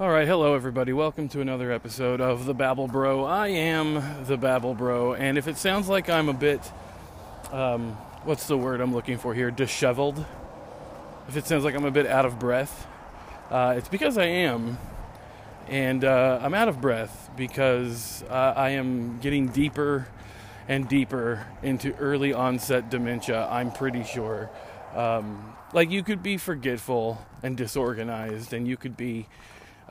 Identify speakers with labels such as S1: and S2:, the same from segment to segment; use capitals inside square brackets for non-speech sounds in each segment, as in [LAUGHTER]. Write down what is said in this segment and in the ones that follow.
S1: All right, hello everybody. Welcome to another episode of the Babble Bro. I am the Babble Bro, and if it sounds like I'm a bit, um, what's the word I'm looking for here? Disheveled. If it sounds like I'm a bit out of breath, uh, it's because I am, and uh, I'm out of breath because uh, I am getting deeper and deeper into early onset dementia. I'm pretty sure. Um, like you could be forgetful and disorganized, and you could be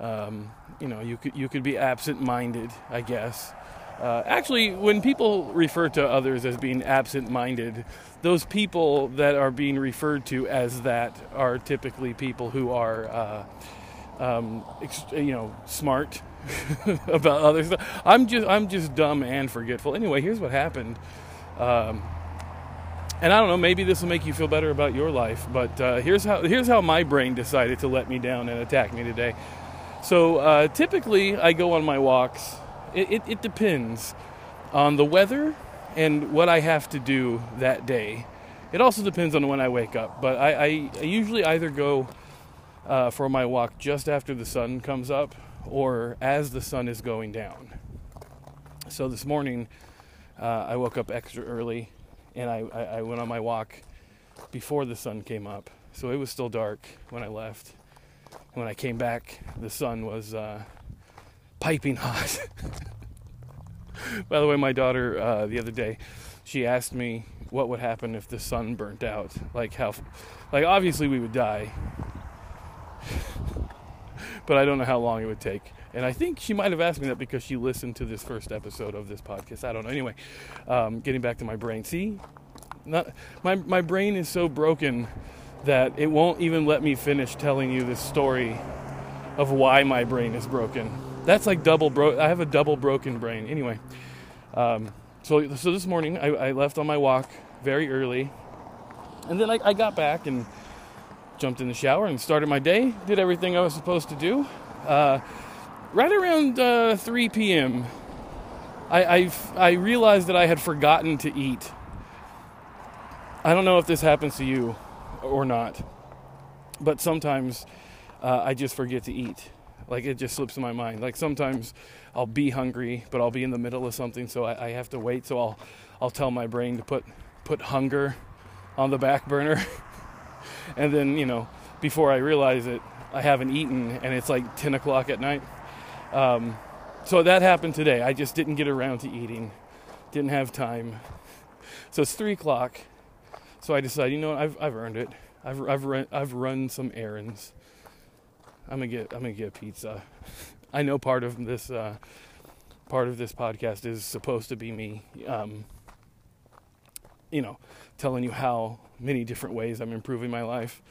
S1: um, you know, you could you could be absent-minded, I guess. Uh, actually, when people refer to others as being absent-minded, those people that are being referred to as that are typically people who are, uh, um, you know, smart [LAUGHS] about other stuff. I'm just I'm just dumb and forgetful. Anyway, here's what happened. Um, and I don't know, maybe this will make you feel better about your life. But uh, here's how here's how my brain decided to let me down and attack me today. So uh, typically, I go on my walks. It, it, it, depends on the weather and what I have to do that day. It also depends on when I wake up. But I, I, I usually either go uh, for my walk just after the sun comes up or as the sun is going down. So this morning, uh, I woke up extra early and I, I, I went on my walk before the sun came up. So it was still dark when I left when I came back, the sun was uh, piping hot. [LAUGHS] By the way, my daughter uh, the other day, she asked me what would happen if the sun burnt out. Like how, like obviously we would die, [LAUGHS] but I don't know how long it would take. And I think she might have asked me that because she listened to this first episode of this podcast. I don't know. Anyway, um, getting back to my brain. See, not my my brain is so broken that it won't even let me finish telling you this story of why my brain is broken. That's like double broke. I have a double broken brain. Anyway, um, so so this morning I, I, left on my walk very early, and then I, I, got back and jumped in the shower and started my day. Did everything I was supposed to do. Uh, right around uh, 3 p.m., I, I I realized that I had forgotten to eat. I don't know if this happens to you or not. But sometimes uh, I just forget to eat. Like it just slips in my mind. Like sometimes I'll be hungry, but I'll be in the middle of something, so I, I have to wait. So I'll I'll tell my brain to put put hunger on the back burner, [LAUGHS] and then you know before I realize it, I haven't eaten, and it's like 10 o'clock at night. Um, so that happened today. I just didn't get around to eating, didn't have time. So it's three o'clock, so I decided, you know, I've I've earned it. I've I've run I've run some errands. I'm gonna get I'm gonna get pizza. [LAUGHS] I know part of this uh, part of this podcast is supposed to be me, um, you know, telling you how many different ways I'm improving my life.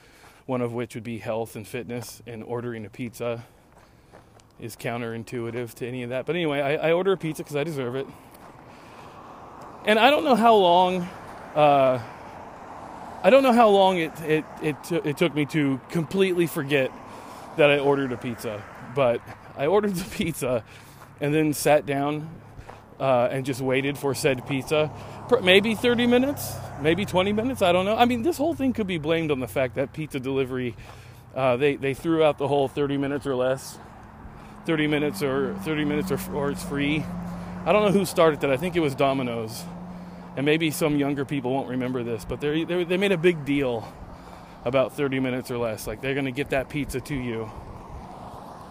S1: One of which would be health and fitness, and ordering a pizza is counterintuitive to any of that. But anyway, I, I order a pizza because I deserve it, and I don't know how long. Uh, I don't know how long it it it, t- it took me to completely forget that I ordered a pizza, but I ordered the pizza and then sat down uh, and just waited for said pizza. Maybe 30 minutes, maybe 20 minutes. I don't know. I mean, this whole thing could be blamed on the fact that pizza delivery uh, they they threw out the whole 30 minutes or less, 30 minutes or 30 minutes or, or it's free. I don't know who started that. I think it was Domino's and maybe some younger people won't remember this, but they they made a big deal about 30 minutes or less. Like they're going to get that pizza to you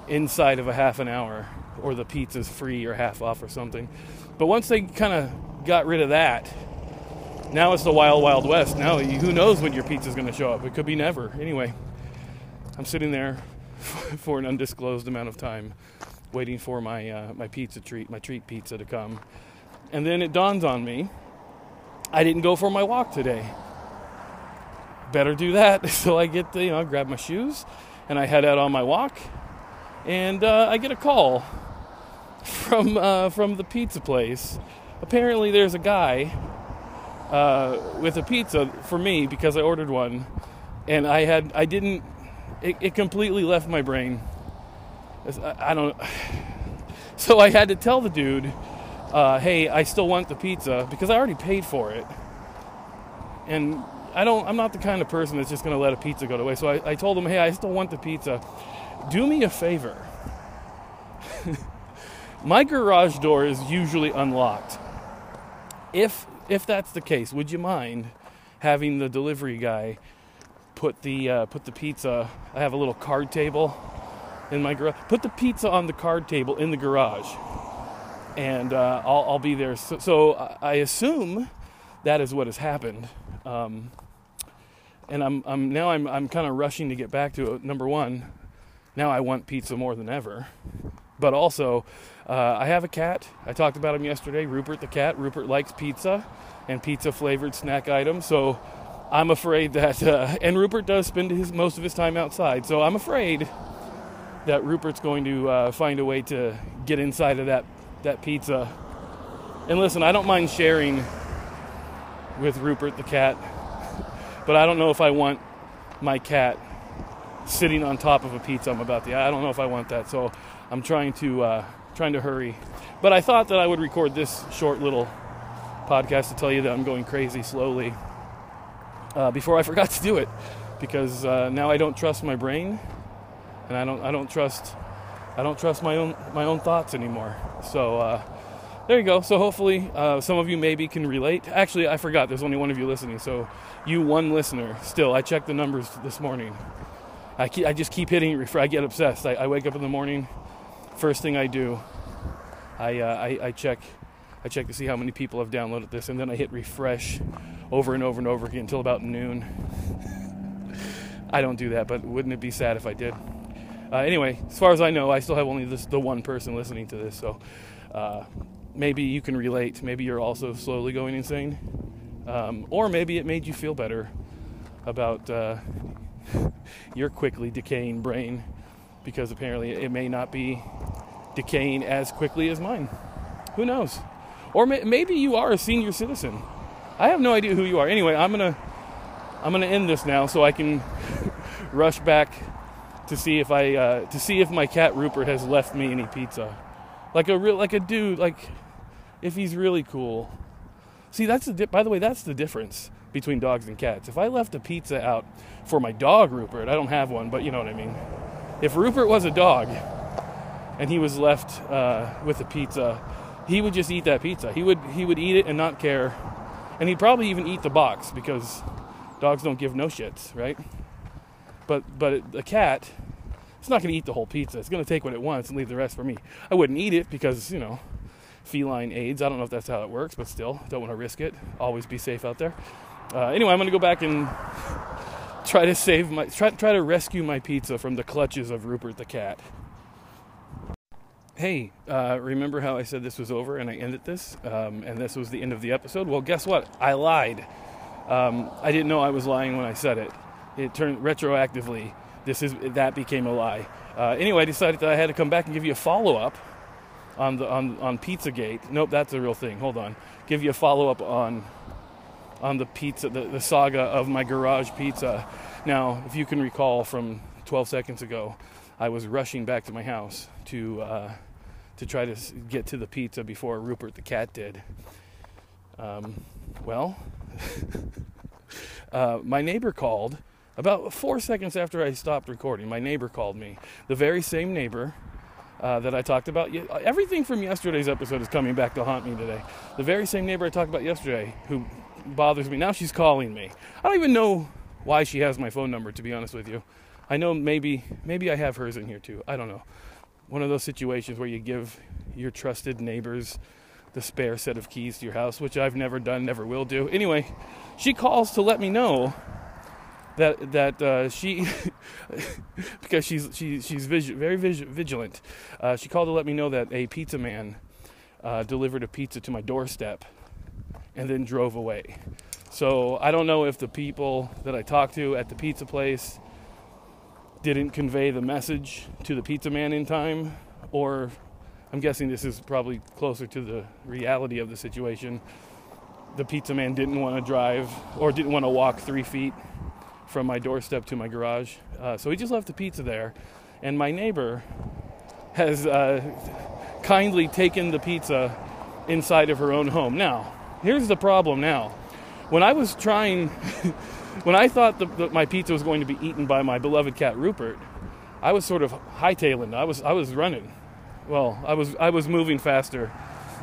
S1: inside of a half an hour, or the pizza's free or half off or something. But once they kind of got rid of that, now it's the wild, wild west. Now who knows when your pizza's going to show up? It could be never. Anyway, I'm sitting there [LAUGHS] for an undisclosed amount of time, waiting for my uh, my pizza treat, my treat pizza to come, and then it dawns on me I didn't go for my walk today. Better do that. [LAUGHS] So I get to, you know, grab my shoes and I head out on my walk. And uh, I get a call [LAUGHS] from uh, from the pizza place. Apparently, there's a guy uh, with a pizza for me because I ordered one, and I had I didn't. It, it completely left my brain. I, I don't. [SIGHS] So I had to tell the dude uh, hey, I still want the pizza because I already paid for it. And I don't, I'm not the kind of person that's just going to let a pizza go to waste. So I, I told him, hey, I still want the pizza. Do me a favor. [LAUGHS] my garage door is usually unlocked. If if that's the case, would you mind having the delivery guy put the uh, put the pizza? I have a little card table in my garage. Put the pizza on the card table in the garage, and uh, I'll, I'll be there. So, so, I assume that is what has happened. Um, and I'm, I'm now I'm, I'm kind of rushing to get back to it. Number one, now I want pizza more than ever. But also, uh, I have a cat. I talked about him yesterday, Rupert the cat. Rupert likes pizza and pizza flavored snack items. So I'm afraid that, uh, and Rupert does spend his most of his time outside. So I'm afraid that Rupert's going to uh, find a way to get inside of that that pizza. And listen, I don't mind sharing with Rupert the cat, [LAUGHS] but I don't know if I want my cat sitting on top of a pizza I'm about to. I don't know if I want that. So I'm trying to uh, trying to hurry. But I thought that I would record this short little podcast to tell you that I'm going crazy slowly uh, before I [LAUGHS] forgot to do it because uh, now I don't trust my brain and I don't I don't trust I don't trust my own my own thoughts anymore. So uh, there you go. So hopefully uh, some of you maybe can relate. Actually, I forgot. There's only one of you listening. So you one listener. Still, I checked the numbers this morning. I keep, I just keep hitting refresh. I get obsessed. I, I, wake up in the morning. First thing I do, I, uh, I I check I check to see how many people have downloaded this, and then I hit refresh over and over and over again until about noon. [LAUGHS] I don't do that, but wouldn't it be sad if I did? Uh, anyway, as far as I know, I still have only this, the one person listening to this, so uh, maybe you can relate. Maybe you're also slowly going insane, um, or maybe it made you feel better about uh, [LAUGHS] your quickly decaying brain, because apparently it may not be decaying as quickly as mine. Who knows? Or may- maybe you are a senior citizen. I have no idea who you are. Anyway, I'm gonna I'm gonna end this now so I can [LAUGHS] rush back to see if I uh, to see if my cat Rupert has left me any pizza. Like a real like a dude like if he's really cool. See, that's the di- by the way, that's the difference between dogs and cats. If I left a pizza out for my dog Rupert, I don't have one, but you know what I mean. If Rupert was a dog and he was left uh, with a pizza, he would just eat that pizza. He would he would eat it and not care, and he'd probably even eat the box because dogs don't give no shits, right? But but a cat, it's not going to eat the whole pizza. It's going to take what it wants and leave the rest for me. I wouldn't eat it because you know, feline AIDS. I don't know if that's how it works, but still, don't want to risk it. Always be safe out there. Uh, anyway, I'm going to go back and try to save my try try to rescue my pizza from the clutches of Rupert the cat. Hey, uh, remember how I said this was over and I ended this, um, and this was the end of the episode? Well, guess what? I lied. Um, I didn't know I was lying when I said it it turned retroactively. This is that became a lie. Uh, anyway, I decided that I had to come back and give you a follow up on the on on Pizzagate. Nope, that's a real thing. Hold on, give you a follow up on on the pizza, the, the saga of my garage pizza. Now, if you can recall from 12 seconds ago, I was rushing back to my house to uh, to try to get to the pizza before Rupert the cat did. Um, well, [LAUGHS] uh, my neighbor called about four seconds after I stopped recording, my neighbor called me. The very same neighbor uh, that I talked about. Everything from yesterday's episode is coming back to haunt me today. The very same neighbor I talked about yesterday who bothers me. Now she's calling me. I don't even know why she has my phone number, to be honest with you. I know maybe maybe I have hers in here too. I don't know. One of those situations where you give your trusted neighbors the spare set of keys to your house, which I've never done, never will do. Anyway, she calls to let me know that that uh, she [LAUGHS] because she's she, she's very vigi- vigilant. Uh, she called to let me know that a pizza man uh, delivered a pizza to my doorstep and then drove away. So I don't know if the people that I talked to at the pizza place didn't convey the message to the pizza man in time, or I'm guessing this is probably closer to the reality of the situation. The pizza man didn't want to drive or didn't want to walk three feet from my doorstep to my garage. Uh, so he just left the pizza there. And my neighbor has uh, kindly taken the pizza inside of her own home. Now, here's the problem now. When I was trying, [LAUGHS] when I thought that my pizza was going to be eaten by my beloved cat Rupert, I was sort of hightailing. I was, I was running. well, I was I was moving faster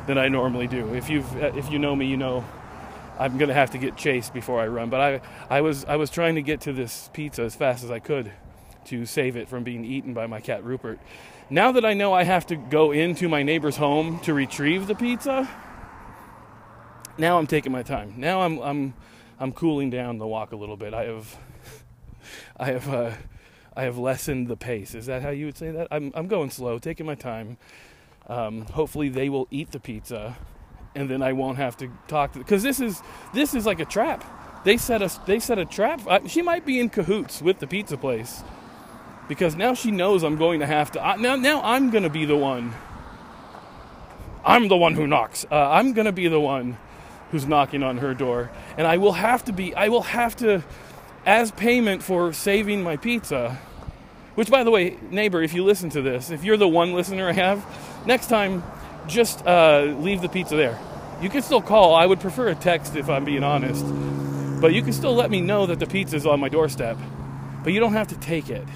S1: than I normally do. If you've if you know me, you know I'm gonna have to get chased before I run. But I I was I was trying to get to this pizza as fast as I could to save it from being eaten by my cat Rupert. Now that I know I have to go into my neighbor's home to retrieve the pizza, now I'm taking my time. Now I'm I'm I'm cooling down the walk a little bit. I have [LAUGHS] I have uh, I have lessened the pace. Is that how you would say that? I'm I'm going slow, taking my time. Um, hopefully they will eat the pizza, and then I won't have to talk to because this is this is like a trap. They set us they set a trap. I, she might be in cahoots with the pizza place because now she knows I'm going to have to. I, now now I'm to be the one. I'm the one who knocks. Uh, I'm to be the one who's knocking on her door, and I will have to be. I will have to, as payment for saving my pizza. Which, by the way, neighbor, if you listen to this, if you're the one listener I have, next time, just uh, leave the pizza there. You can still call. I would prefer a text if I'm being honest, but you can still let me know that the pizza's on my doorstep. But you don't have to take it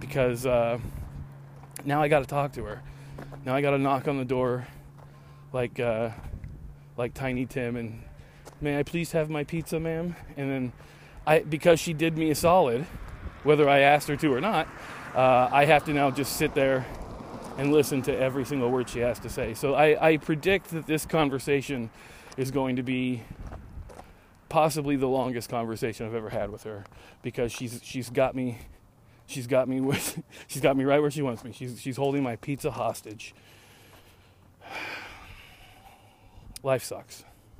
S1: because uh, now I got to talk to her. Now I got to knock on the door, like uh, like Tiny Tim, and may I please have my pizza, ma'am? And then I because she did me a solid, whether I asked her to or not, uh, I have to now just sit there and listen to every single word she has to say. So I, I predict that this conversation is going to be possibly the longest conversation I've ever had with her because she's she's got me she's got me with [LAUGHS] she's got me right where she wants me. She's she's holding my pizza hostage. [SIGHS] Life sucks.